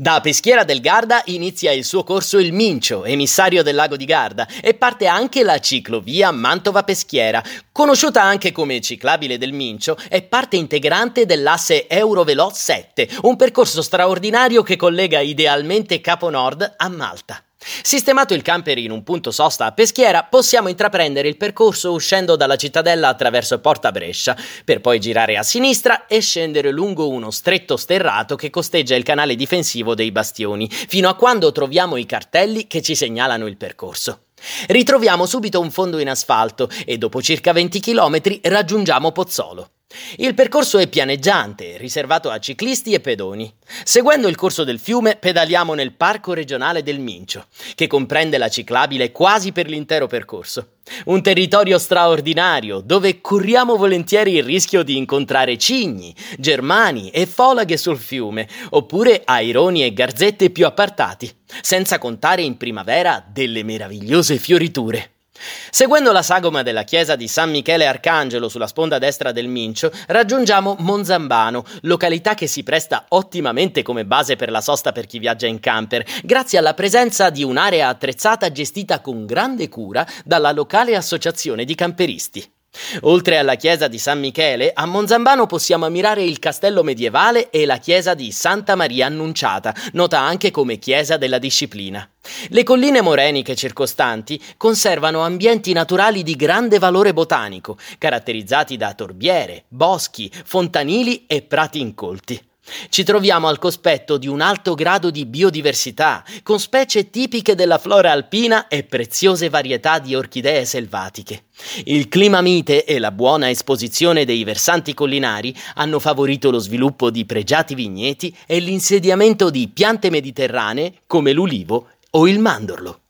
Da Peschiera del Garda inizia il suo corso il Mincio, emissario del lago di Garda, e parte anche la ciclovia Mantova-Peschiera, conosciuta anche come ciclabile del Mincio, è parte integrante dell'asse Eurovelo 7, un percorso straordinario che collega idealmente Capo Nord a Malta. Sistemato il camper in un punto sosta a Peschiera, possiamo intraprendere il percorso uscendo dalla cittadella attraverso Porta Brescia, per poi girare a sinistra e scendere lungo uno stretto sterrato che costeggia il canale difensivo dei bastioni, fino a quando troviamo i cartelli che ci segnalano il percorso. Ritroviamo subito un fondo in asfalto e dopo circa 20 km raggiungiamo Pozzolo. Il percorso è pianeggiante, riservato a ciclisti e pedoni. Seguendo il corso del fiume, pedaliamo nel Parco regionale del Mincio, che comprende la ciclabile quasi per l'intero percorso. Un territorio straordinario, dove corriamo volentieri il rischio di incontrare cigni, germani e folaghe sul fiume, oppure aironi e garzette più appartati, senza contare in primavera delle meravigliose fioriture. Seguendo la sagoma della chiesa di San Michele Arcangelo sulla sponda destra del Mincio, raggiungiamo Monzambano, località che si presta ottimamente come base per la sosta per chi viaggia in camper, grazie alla presenza di un'area attrezzata gestita con grande cura dalla locale associazione di camperisti. Oltre alla chiesa di San Michele, a Monzambano possiamo ammirare il castello medievale e la chiesa di Santa Maria Annunciata, nota anche come chiesa della disciplina. Le colline moreniche circostanti conservano ambienti naturali di grande valore botanico, caratterizzati da torbiere, boschi, fontanili e prati incolti. Ci troviamo al cospetto di un alto grado di biodiversità, con specie tipiche della flora alpina e preziose varietà di orchidee selvatiche. Il clima mite e la buona esposizione dei versanti collinari hanno favorito lo sviluppo di pregiati vigneti e l'insediamento di piante mediterranee come l'ulivo o il mandorlo.